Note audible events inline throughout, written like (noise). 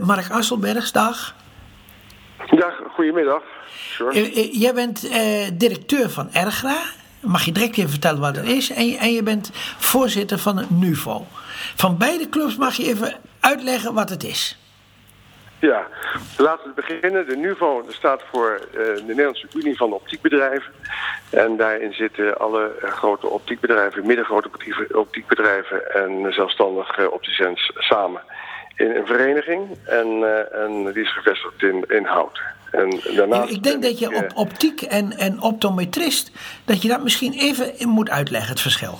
Mark Asselbergs, dag. Dag, goedemiddag. Sure. jij bent directeur van Ergra. Mag je direct even vertellen wat het is. En je, en je bent voorzitter van het NUVO. Van beide clubs mag je even uitleggen wat het is. Ja, laten we beginnen. De NUVO staat voor uh, de Nederlandse Unie van Optiekbedrijven. En daarin zitten alle grote optiekbedrijven, middengrote optiekbedrijven en zelfstandige opticiens samen in een vereniging. En, uh, en die is gevestigd in, in Hout. En daarnaast ik denk dat je op eh, optiek en, en optometrist, dat je dat misschien even moet uitleggen, het verschil.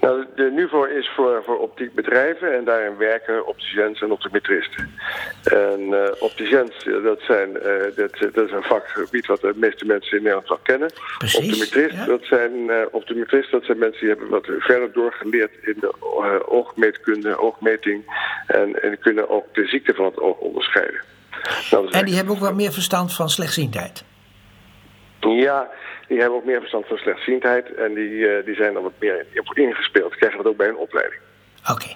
Nou, de NUVO is voor, voor optiekbedrijven en daarin werken opticiens en optometristen. En uh, opticiens, dat, zijn, uh, dat, dat is een vakgebied wat de meeste mensen in Nederland wel kennen. Precies, optometrist, dat zijn, uh, optometrist, dat zijn mensen die hebben wat verder doorgeleerd in de oogmeetkunde, oogmeting. En, en kunnen ook de ziekte van het oog onderscheiden. Nou, en die hebben ook wat meer verstand van slechtziendheid. Ja, die hebben ook meer verstand van slechtziendheid en die, die zijn dan wat meer ingespeeld. Krijgen dat ook bij een opleiding. Oké.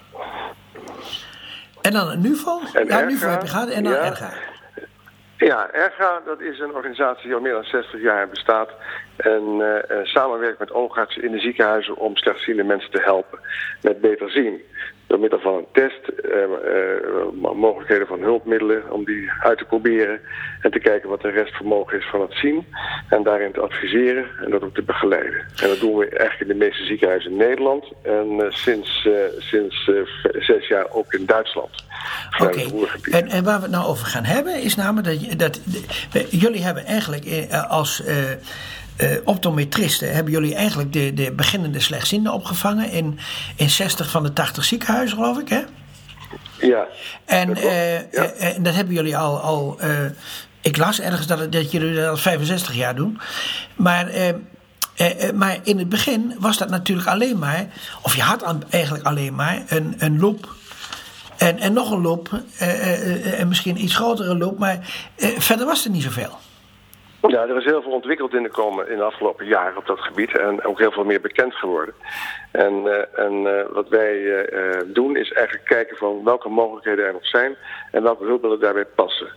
En dan een NUVO? En ja, NUVO heb je gehad en dan ja, ERGA. Ja, ERGA dat is een organisatie die al meer dan 60 jaar bestaat. En uh, samenwerkt met oogartsen in de ziekenhuizen om slechtziende mensen te helpen met beter zien door middel van een test, eh, eh, mogelijkheden van hulpmiddelen om die uit te proberen en te kijken wat de restvermogen is van het zien en daarin te adviseren en dat ook te begeleiden. En dat doen we eigenlijk in de meeste ziekenhuizen in Nederland en uh, sinds, uh, sinds zes jaar ook in Duitsland. Oké, okay. en, en waar we het nou over gaan hebben is namelijk dat, dat, dat jullie hebben eigenlijk als uh, optometristen hebben jullie eigenlijk de, de beginnende slechtzienden opgevangen in, in 60 van de 80 ziekenhuizen, geloof ik, hè? Ja. En dat, uh, dat hebben jullie al. al ik las ergens dat, dat jullie dat al 65 jaar doen. Maar. maar in het begin was dat natuurlijk alleen maar, of je had eigenlijk alleen maar een, een loop en, en nog een loop, en misschien een iets grotere loop, maar verder was er niet zoveel. Ja, er is heel veel ontwikkeld in de, komen, in de afgelopen jaren op dat gebied en ook heel veel meer bekend geworden. En, uh, en uh, wat wij uh, doen is eigenlijk kijken van welke mogelijkheden er nog zijn en welke hulpmiddelen daarbij passen.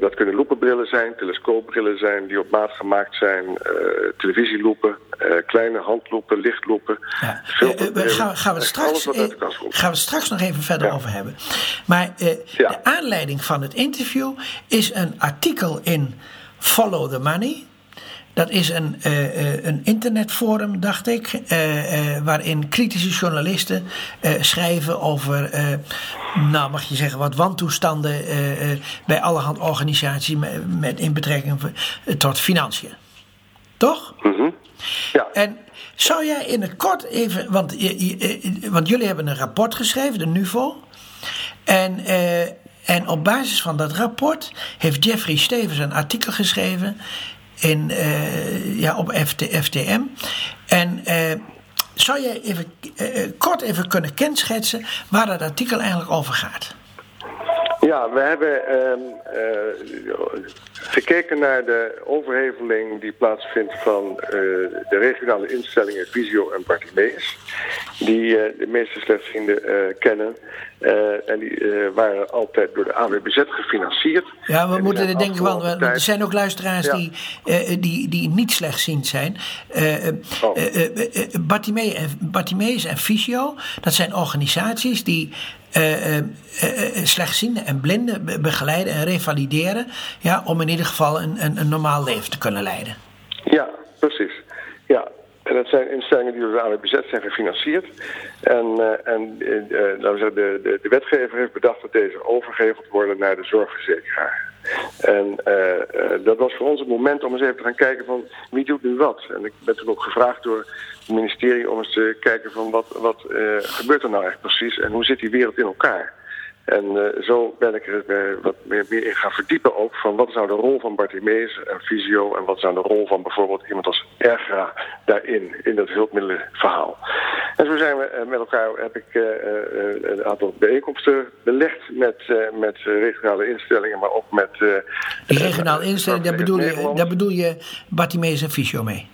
dat kunnen loepenbrillen zijn, telescoopbrillen zijn die op maat gemaakt zijn, televisieloepen, kleine handloepen, lichtloepen. Ja. gaan, gaan, we straks, gaan we straks nog even verder over hebben. Maar ja. de aanleiding van het interview is een artikel in Follow the Money. Dat is een, uh, een internetforum, dacht ik, uh, waarin kritische journalisten schrijven over, nou mag je zeggen, wat wantoestanden bij allerhand organisaties met, met in betrekking tot financiën. Toch? Mm Ja. En zou jij in het kort even, want, want jullie hebben een rapport geschreven, de NUVO. En en op basis van dat rapport heeft Jeffrey Stevens een artikel geschreven in, uh, ja, op FT, FTM. En uh, zou jij even uh, kort even kunnen kenschetsen waar dat artikel eigenlijk over gaat? Ja, we hebben uh, gekeken naar de overheveling die plaatsvindt van uh, de regionale instellingen Visio en Bartimeus. Die uh, de meeste slechtzienden kennen. en die waren altijd door de AWBZ gefinancierd. Ja, we moeten er denken want er zijn ook luisteraars die, die, die niet slechtziend zijn. Oh. Bartimeus en Visio, dat zijn organisaties die uh, uh, slechtzienden en blinden begeleiden en revalideren. Ja, om in ieder geval een, een, een, normaal leven te kunnen leiden. Ja, precies. En dat zijn instellingen die door de AWBZ zijn gefinancierd. En, en nou, de, de, de wetgever heeft bedacht dat deze overgeheveld worden naar de zorgverzekeraar. En dat was voor ons het moment om eens even te gaan kijken van wie doet nu wat. En ik ben toen ook gevraagd door het ministerie om eens te kijken van wat, wat uh, gebeurt er nou echt precies en hoe zit die wereld in elkaar. En uh, zo ben ik er uh, wat meer, meer, in gaan verdiepen ook van wat is nou de rol van Bartimeus en Visio en wat is nou de rol van bijvoorbeeld iemand als Ergra daarin, in dat hulpmiddelenverhaal. En zo zijn we met elkaar, heb ik een aantal bijeenkomsten belegd met, met regionale instellingen, maar ook met... Regionale instellingen, daar bedoel, je, daar bedoel je Bartimeus en Visio mee?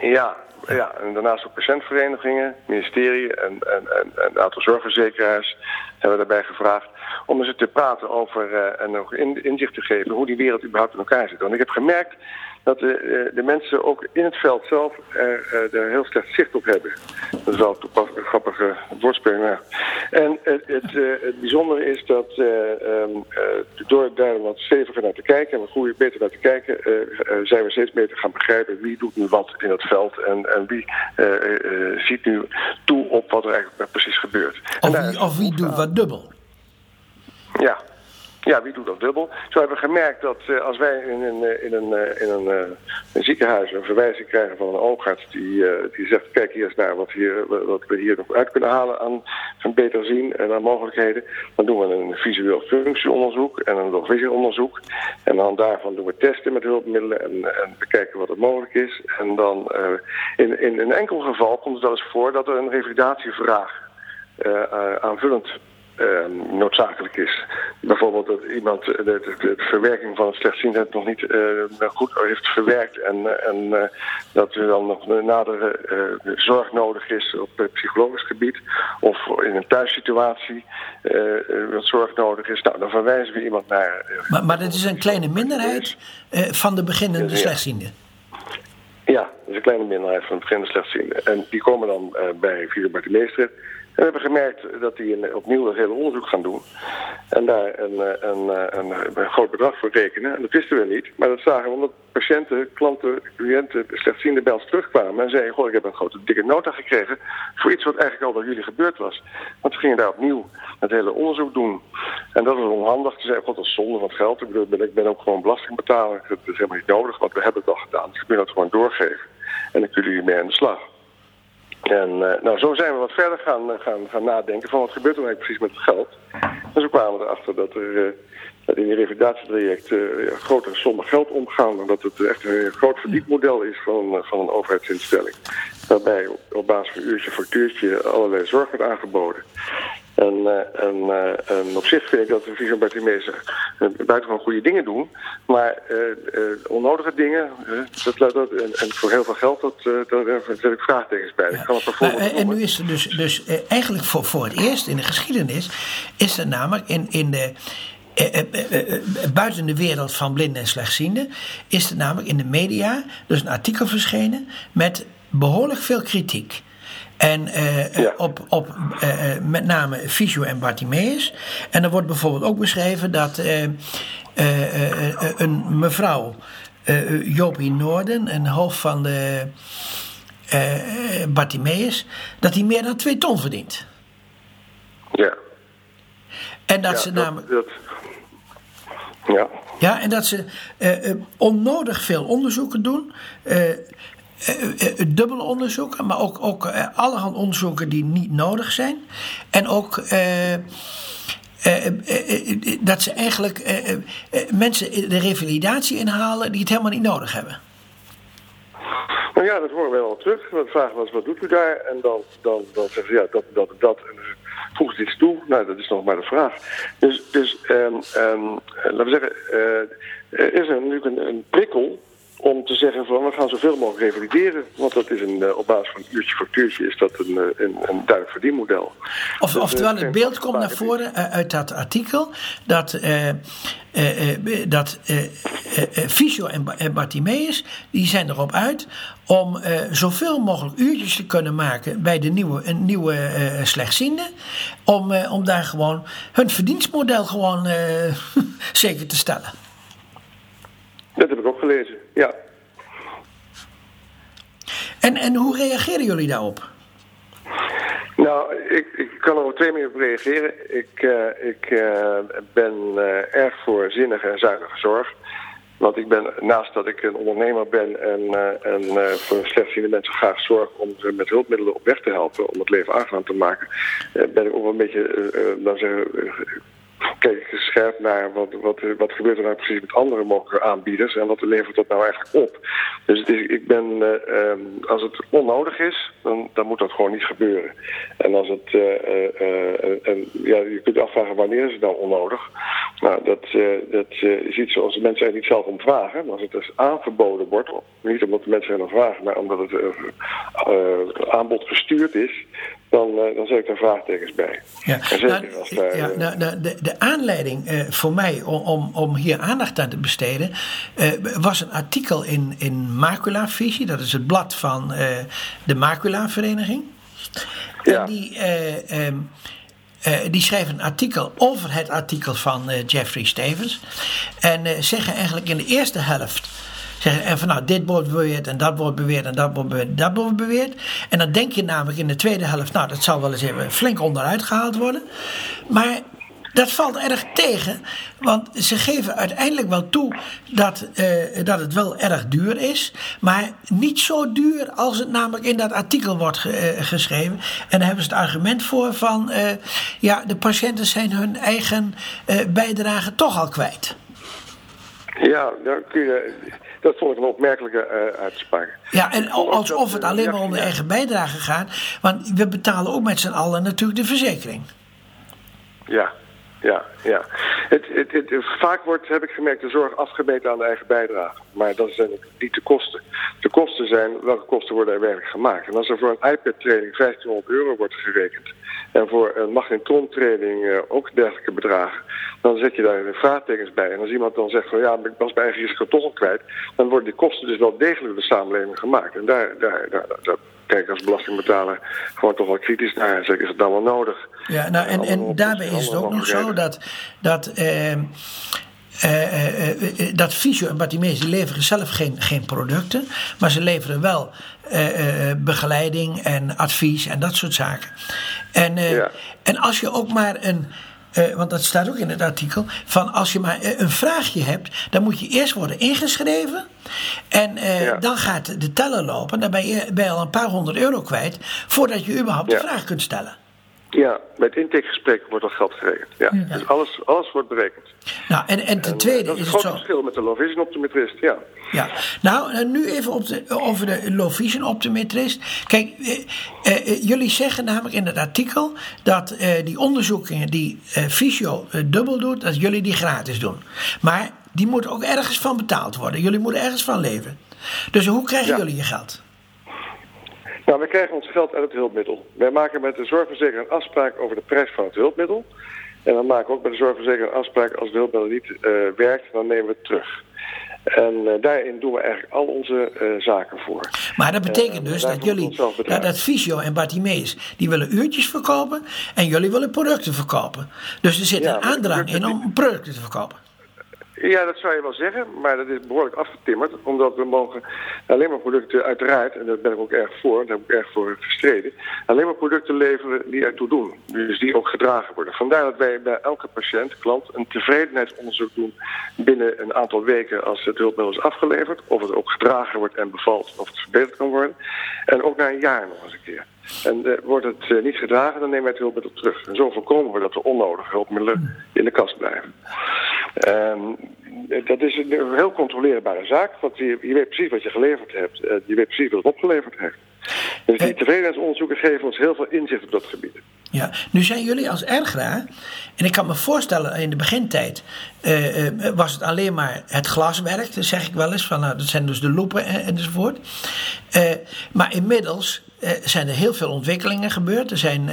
Ja, ja, en daarnaast ook patiëntverenigingen, ministerie en, en, en, een aantal zorgverzekeraars hebben we daarbij gevraagd. Om eens te praten over en ook inzicht te geven hoe die wereld überhaupt in elkaar zit. Want ik heb gemerkt dat de, eh, de mensen ook in het veld zelf er, er eh, heel slecht zicht op hebben. Dat is wel een grappige woordspeling. En het, het, eh, het, bijzondere is dat uh, door daar wat steviger naar te kijken en wat goede, beter naar te kijken, zijn we steeds beter gaan begrijpen wie doet nu wat in het veld en, en wie ziet nu toe op wat er eigenlijk precies gebeurt. Of wie, of wie doet wat dubbel. Ja, ja, wie doet dat dubbel? Zo hebben we gemerkt dat uh, als wij in een, eh, in een, uh, in een, ziekenhuis een verwijzing krijgen van een oogarts die, die zegt, kijk eens naar wat, hier, wat we hier nog uit kunnen halen aan van beter zien en aan mogelijkheden. Dan doen we een visueel functieonderzoek en een logvisieonderzoek. En dan daarvan doen we testen met hulpmiddelen en, en bekijken wat er mogelijk is. En dan in, in een enkel geval komt het wel eens voor dat er een revalidatievraag aanvullend Ehm, noodzakelijk is. Bijvoorbeeld dat iemand de, de, de verwerking van het slechtziendheid nog niet uh, goed heeft verwerkt en, uh, en uh, dat er dan nog een nadere zorg nodig is op het psychologisch gebied of in een thuissituatie wat zorg nodig is. Nou, dan verwijzen we iemand naar. maar, maar dat is een kleine minderheid van de beginnende ja, slechtzienden. Ja, dat is een kleine minderheid van de beginnende slechtzienden. En die komen dan bij Via Bartimeester we hebben gemerkt dat die opnieuw een hele onderzoek gaan doen. En daar een, eh, een, eh, een, een, groot bedrag voor rekenen. En dat wisten we niet. Maar dat zagen we omdat patiënten, klanten, cliënten, slechtziende bij ons terugkwamen. En zeiden, goh, ik heb een grote dikke nota gekregen voor iets wat eigenlijk al door jullie gebeurd was. Want we gingen daar opnieuw het hele onderzoek doen. En dat was onhandig. Ze zeiden, god, dat is zonde van geld. Ik, bedoel, ik ben ook gewoon belastingbetaler. Dat is helemaal niet nodig, want we hebben het al gedaan. Dus ik ben dat gewoon doorgeven. En dan kunnen jullie mee aan de slag. En uh, nou, zo zijn we wat verder gaan, uh, gaan, gaan nadenken van wat gebeurt er eigenlijk precies met het geld. En zo kwamen we erachter dat er uh, dat in die revalidatietraject ja, grotere sommen geld omgaan. En dat het echt een groot verdiepmodel is van, van een overheidsinstelling. Waarbij op basis van uurtje factuurtje allerlei zorg wordt aangeboden. En, uh, en, uh, en, op zich vind ik dat de Vision Bartimees buitengewoon goede dingen doen. Maar uh, onnodige dingen, dat, dat, en, en, voor heel veel geld, dat, daar zet ik vraagtekens bij. Ja. Ik en nu is er dus, dus eigenlijk voor, voor het eerst in de geschiedenis... is er namelijk in, in de... buiten de wereld van blinden en slechtzienden is er namelijk in de media dus een artikel verschenen met behoorlijk veel kritiek. En uh, op, op uh, met name Fisio en Bartimeus. En er wordt bijvoorbeeld ook beschreven dat een mevrouw, Jopie Noorden, een hoofd van de Bartimeus, dat hij meer dan twee ton verdient. Ja. En dat ze namelijk. Dat, ja. Ja, en dat ze onnodig veel onderzoeken doen. Dubbele onderzoeken, maar ook, ook uh, allerhand onderzoeken die niet nodig zijn. En ook dat ze eigenlijk mensen de revalidatie inhalen die het helemaal niet nodig hebben. Nou ja, dat horen we wel terug. Vragen wel eens, wat doet u daar? En dan, dan, dan zeggen ze, ja, dat, dat, dat. En voegt iets toe. Nou, dat is nog maar de vraag. Dus, dus um, um, laten we zeggen, is er natuurlijk een prikkel om te zeggen van we gaan zoveel mogelijk revalideren. Want dat is een, uh, op basis van een uurtje factuurtje is dat een, uh, een, een duidelijk verdienmodel. Of, dus, oftewel, het beeld komt naar voren uit dat artikel dat, uh, dat Fisio en, Bartimeus, die zijn erop uit om zoveel mogelijk uurtjes te kunnen maken bij de nieuwe, nieuwe slechtziende. Om, om daar gewoon hun verdienstmodel gewoon (laughs) zeker te stellen. Dat heb ik ook gelezen, ja. En, en hoe reageren jullie daarop? Nou, ik, ik kan er op twee manieren op reageren. Ik, uh, ik uh, ben uh, erg voor zinnige en zuinige zorg. Want ik ben, naast dat ik een ondernemer ben en, en voor slechtziende mensen graag zorg om ze met hulpmiddelen op weg te helpen, om het leven aangenaam te maken, ben ik ook wel een beetje, laten zeggen, kijk ik scherp naar wat, wat, wat gebeurt er nou precies met andere mogelijke aanbieders en wat levert dat nou eigenlijk op. Dus ik ben, uh, um, als het onnodig is, dan, dan moet dat gewoon niet gebeuren. En als het, uh, en, ja, je kunt afvragen wanneer is het nou onnodig. Nou, dat, dat is iets zoals mensen er niet zelf om vragen. Maar als het dus aanverboden wordt, niet omdat de mensen er vragen, maar omdat het aanbod gestuurd is, dan, dan zet ik daar vraagtekens bij. Ja, nou, daar, ja nou, de, de aanleiding voor mij om, om, om hier aandacht aan te besteden, was een artikel in, in Macula Visie, dat is het blad van de Macula Vereniging. Ja. En die. Um, die schreef een artikel over het artikel van Jeffrey Stevens. En zeggen eigenlijk in de eerste helft. Zeggen, en van nou, dit wordt beweerd en dat wordt beweerd en dat wordt beweerd, dat wordt beweerd. En dan denk je namelijk in de tweede helft, nou, dat zal wel eens even flink onderuit gehaald worden. Maar dat valt erg tegen, want ze geven uiteindelijk wel toe dat, uh, dat het wel erg duur is, maar niet zo duur als het namelijk in dat artikel wordt uh, geschreven. En daar hebben ze het argument voor van, uh, ja, de patiënten zijn hun eigen bijdrage toch al kwijt. Ja, kun je, dat vond ik een opmerkelijke uh, uitspraak. Ja, en alsof het alleen maar om de eigen bijdrage gaat. Want we betalen ook met z'n allen natuurlijk de verzekering. Ja, ja, ja. Het, het, het, vaak wordt, heb ik gemerkt, de zorg afgemeten aan de eigen bijdrage. Maar dat zijn niet de kosten. De kosten zijn welke kosten worden er werkelijk gemaakt. En als er voor een iPad-training 1500 euro wordt gerekend... en voor een magnetron-training uh, ook dergelijke bedragen... dan zet je daar de vraagtekens bij. En als iemand dan zegt van ja, maar ik was mijn eigen risico toch al kwijt... dan worden die kosten dus wel degelijk door de samenleving gemaakt. En daar, daar, daar, daar kijk als belastingbetaler gewoon toch wel kritisch naar. En zeg, is het dan wel nodig? Ja, nou, en, en daarbij is het ook nog zo dat, dat eh, eh, eh, dat Fysio en Batimees leveren zelf geen, geen producten, maar ze leveren wel begeleiding en advies en dat soort zaken. En, en als je ook maar een, uh, want dat staat ook in het artikel. Van als je maar een vraagje hebt, dan moet je eerst worden ingeschreven. En uh, dan gaat de teller lopen. Dan ben je, ben je al een paar honderd euro kwijt. voordat je überhaupt de vraag kunt stellen. Ja, met intakegesprek wordt al geld gerekend. Ja. Dus alles, alles wordt berekend. Nou, en, en ten tweede en, is, het zo... verschil met de low vision optometrist, ja. Ja, nou, nu even op de, over de low vision optometrist. Kijk, eh, eh, jullie zeggen namelijk in het artikel dat eh, die onderzoekingen die eh, eh, dubbel doet, dat jullie die gratis doen. Maar die moeten ook ergens van betaald worden. Jullie moeten ergens van leven. Dus hoe krijgen jullie je geld? Nou, we krijgen ons geld uit het hulpmiddel. Wij maken met de zorgverzekeraar een afspraak over de prijs van het hulpmiddel. En dan maken we ook met de zorgverzekeraar een afspraak als het hulpmiddel niet uh, werkt, dan nemen we het terug. En uh, daarin doen we eigenlijk al onze uh, zaken voor. Maar dat betekent dus dat jullie, dat, dat Fysio en Bartimeus, die willen uurtjes verkopen en jullie willen producten verkopen. Dus er zit ja, een aandrang in om producten te verkopen. Ja, dat zou je wel zeggen, maar dat is behoorlijk afgetimmerd. Omdat we mogen alleen maar producten, uiteraard, en daar ben ik ook erg voor, daar heb ik erg voor gestreden, alleen maar producten leveren die ertoe doen. Dus die ook gedragen worden. Vandaar dat wij bij elke patiënt, klant, een tevredenheidsonderzoek doen binnen een aantal weken als het hulpmiddel is afgeleverd. Of het ook gedragen wordt en bevalt, of het verbeterd kan worden. En ook na een jaar nog eens een keer. En uh, wordt het uh, niet gedragen, dan nemen wij het hulpmiddel terug. En zo voorkomen we dat er onnodige hulpmiddelen in de kast blijven. Um, dat is een heel controleerbare zaak, want je, je weet precies wat je geleverd hebt. Uh, je weet precies wat het opgeleverd heeft. Dus die tevredenheidsonderzoeken geven ons heel veel inzicht op dat gebied. Ja, nu zijn jullie als ergra, en ik kan me voorstellen in de begintijd uh, uh, was het alleen maar het glaswerk, dat zeg ik wel eens, van, nou, dat zijn dus de loepen enzovoort. Uh, maar inmiddels zijn er heel veel ontwikkelingen gebeurd. Er zijn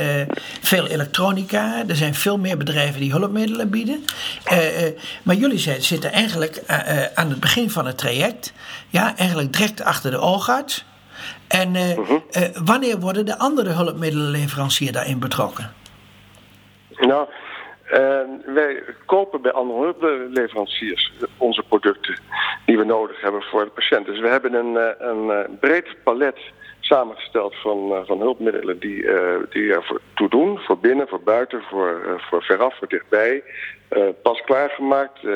veel elektronica, er zijn veel meer bedrijven die hulpmiddelen bieden. maar jullie zitten eigenlijk aan het begin van het traject, ja, eigenlijk direct achter de oogarts. En uh, wanneer worden de andere hulpmiddelenleveranciers daarin betrokken? Nou, uh, wij kopen bij andere hulpleveranciers onze producten die we nodig hebben voor de patiënt. Dus we hebben een, een breed palet samengesteld van, van hulpmiddelen die, die er voor toe doen. Voor binnen, voor buiten, voor, voor veraf, voor dichtbij. Uh, pas klaargemaakt, uh,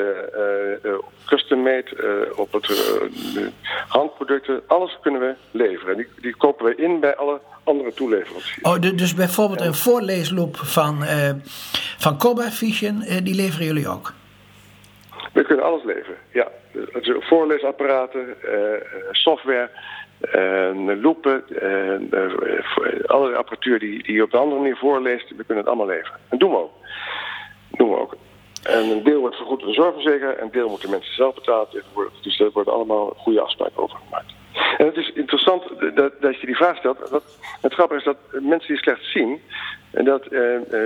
uh, custom made, op het handproducten. Alles kunnen we leveren. Die, die kopen we in bij alle andere toeleveranciers. Oh, dus bijvoorbeeld een voorleesloop van, van Coba Vision, die leveren jullie ook? We kunnen alles leveren, ja. Dus voorleesapparaten, software, uh, loepen, alle apparatuur die, die op de andere manier voorleest, we kunnen het allemaal leveren. En doen we ook. Doen we ook. En een deel wordt vergoed door de zorgverzekeraar en een deel moeten mensen zelf betalen. Dus daar worden allemaal goede afspraken over gemaakt. En het is interessant dat, dat je die vraag stelt. Dat, het grappige is dat mensen die slecht zien, en dat uh,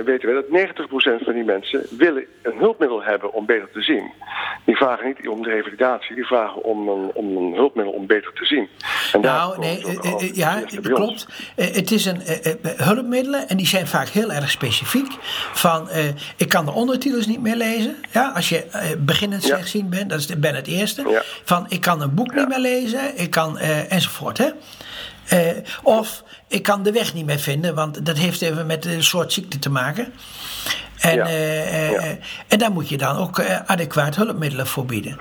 weten we, dat 90% van die mensen willen een hulpmiddel hebben om beter te zien. Die vragen niet om de revalidatie, die vragen om een, om een hulpmiddel om beter te zien. En nou, nee, uh, ja, klopt. het is een hulpmiddelen en die zijn vaak heel erg specifiek. Van, ik kan de ondertitels niet meer lezen. Ja, als je beginnend ja. slechtziend bent, dat is ben het eerste. Ja. Van, ik kan een boek niet meer lezen, ik kan, enzovoort. Hè? Of ik kan de weg niet meer vinden, want dat heeft even met een soort ziekte te maken. En, ja. uh, ja. en daar moet je dan ook adequaat hulpmiddelen voor bieden.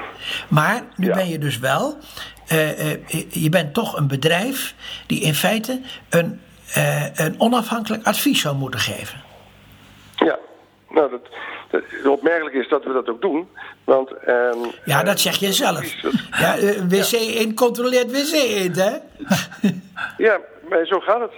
Maar nu ben je dus wel, je bent toch een bedrijf die in feite een, een onafhankelijk advies zou moeten geven. Ja, nou dat, het opmerkelijk is dat we dat ook doen. Want, ehm, ja, dat zeg je zelf. Ja, WC1 controleert WC1, hè? ja, (laughs) maar zo gaat het.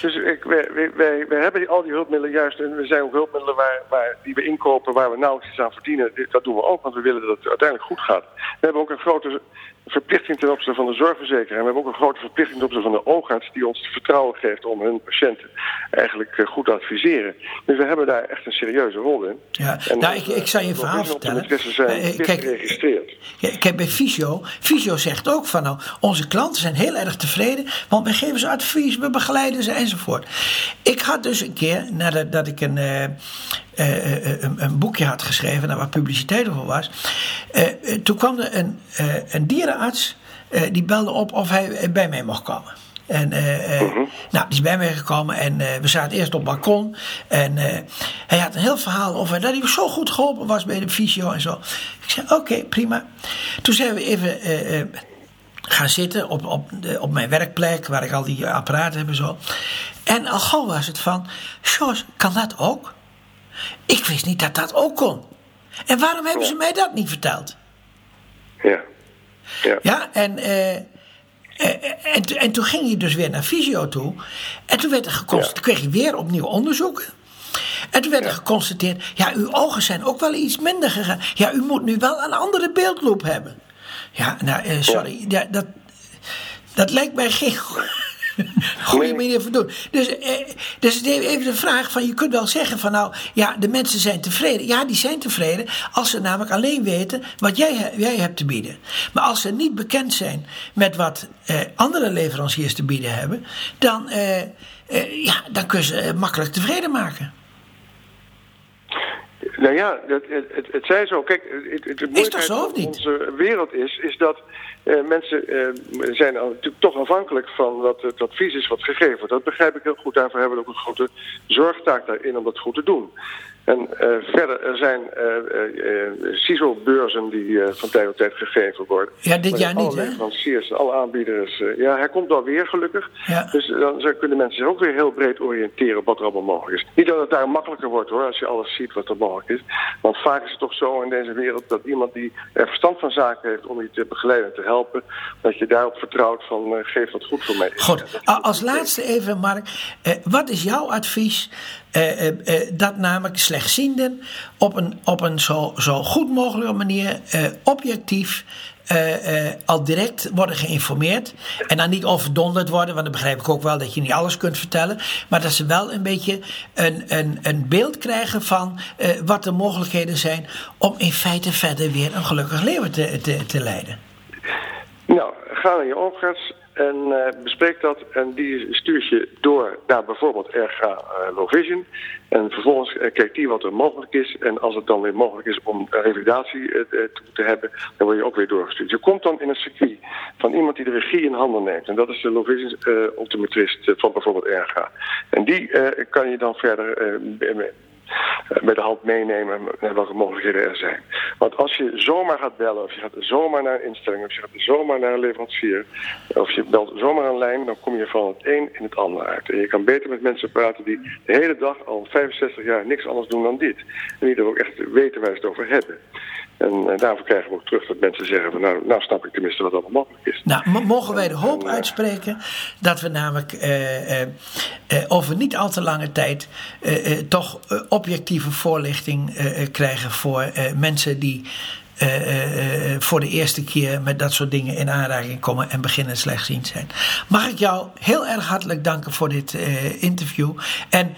Dus ik, wij, hebben al die hulpmiddelen juist. En we zijn ook hulpmiddelen waar, waar, die we inkopen waar we nauwelijks iets aan verdienen. Dat doen we ook, want we willen dat het uiteindelijk goed gaat. We hebben ook een grote verplichting ten opzichte van de zorgverzekeraar. En we hebben ook een grote verplichting ten opzichte van de oogarts die ons het vertrouwen geeft om hun patiënten eigenlijk eh, goed te adviseren. Dus we hebben daar echt een serieuze rol in. Ja, nou, ik, ik zal je een verhaal vertellen. Zijn uh, kijk, geregistreerd. Kijk, bij Fysio, Fysio zegt ook van nou, onze klanten zijn heel erg tevreden, want wij geven ze advies, we begeleiden ze enzovoort. Ik had dus een keer, nadat dat ik een, uh, een, een, boekje had geschreven, waar publiciteit over was, toen kwam er een, een dierenarts, die belde op of hij bij mij mocht komen. En uh, uh, nou, die is bij mij gekomen en uh, we zaten eerst op het balkon. En hij had een heel verhaal over dat hij zo goed geholpen was bij de fysio en zo. Ik zei, oké, prima. Toen zijn we even gaan zitten op, op, op mijn werkplek, waar ik al die apparaten heb en zo. En al gauw was het van, Jos, kan dat ook? Ik wist niet dat dat ook kon. En waarom hebben ze mij dat niet verteld? Ja. Ja, ja en, uh, en, en, toen ging je dus weer naar fysio toe. En toen werd er geconstateerd, kreeg je weer opnieuw onderzoeken. En toen werd er geconstateerd, ja, uw ogen zijn ook wel iets minder gegaan. Ja, u moet nu wel een andere beeldloop hebben. Ja, nou, uh, sorry, ja. dat, dat lijkt mij geen (laughs) goede manier van doen. Dus, eh, dus even de vraag van, je kunt wel zeggen van nou, ja, de mensen zijn tevreden. Ja, die zijn tevreden als ze namelijk alleen weten wat jij, jij hebt te bieden. Maar als ze niet bekend zijn met wat eh, andere leveranciers te bieden hebben, dan, eh, eh, ja, dan kun je ze makkelijk tevreden maken. Nou ja, het, het, het zij zo. Kijk, het, het, het is toch zo of niet? onze wereld is, is dat uh, mensen uh, zijn natuurlijk toch afhankelijk van wat het advies is wat gegeven wordt. Dat begrijp ik heel goed. Daarvoor hebben we ook een grote zorgtaak daarin om dat goed te doen. En uh, verder, er zijn uh, CISO-beurzen die van tijd tot tijd gegeven worden. Ja, dit jaar niet, hè? leveranciers, alle aanbieders. ja, hij komt wel weer, gelukkig. Ja. Dus dan kunnen mensen zich ook weer heel breed oriënteren op wat er allemaal mogelijk is. Niet dat het daar makkelijker wordt, hoor, als je alles ziet wat er mogelijk is. Want vaak is het toch zo in deze wereld dat iemand die er verstand van zaken heeft om je te begeleiden en te helpen, dat je daarop vertrouwt van geef wat goed voor mij. Goed, als laatste even, Mark. wat is jouw advies uh, dat namelijk slechtzienden op een, op een zo, zo goed mogelijke manier objectief al direct worden geïnformeerd. En dan niet overdonderd worden, want dan begrijp ik ook wel dat je niet alles kunt vertellen. Maar dat ze wel een beetje een, een, een beeld krijgen van wat de mogelijkheden zijn om in feite verder weer een gelukkig leven te, te, leiden. Nou, ga naar je oogarts en uh, bespreek dat. En die stuurt je door naar bijvoorbeeld RGA uh, Low Vision. En vervolgens uh, kijkt die wat er mogelijk is. En als het dan weer mogelijk is om revalidatie te, te, hebben, dan word je ook weer doorgestuurd. Je komt dan in een circuit van iemand die de regie in handen neemt. En dat is de Low Vision optometrist van bijvoorbeeld RGA. En die kan je dan verder met de hand meenemen naar welke mogelijkheden er zijn. Want als je zomaar gaat bellen, of je gaat zomaar naar een instelling, of je gaat zomaar naar een leverancier, of je belt zomaar een lijn, dan kom je van het een in het ander uit. En je kan beter met mensen praten die de hele dag al 65 jaar niks anders doen dan dit. En die er ook echt weten waar ze het over hebben. En, en, daarvoor krijgen we ook terug dat mensen zeggen van nou, nou snap ik tenminste wat allemaal mogelijk is. Nou, mogen wij de hoop eh, uitspreken dat we namelijk uh, uh, over niet al te lange tijd toch objectieve voorlichting krijgen voor mensen die voor de eerste keer met dat soort dingen in aanraking komen en beginnen slechtziend zijn. Mag ik jou heel erg hartelijk danken voor dit interview. En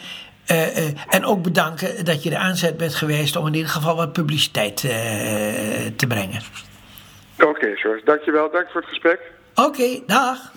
uh, en ook bedanken dat je de aanzet bent geweest om in ieder geval wat publiciteit uh, te brengen. Oké, okay, George. Dankjewel. Dank voor het gesprek. Oké, okay, dag.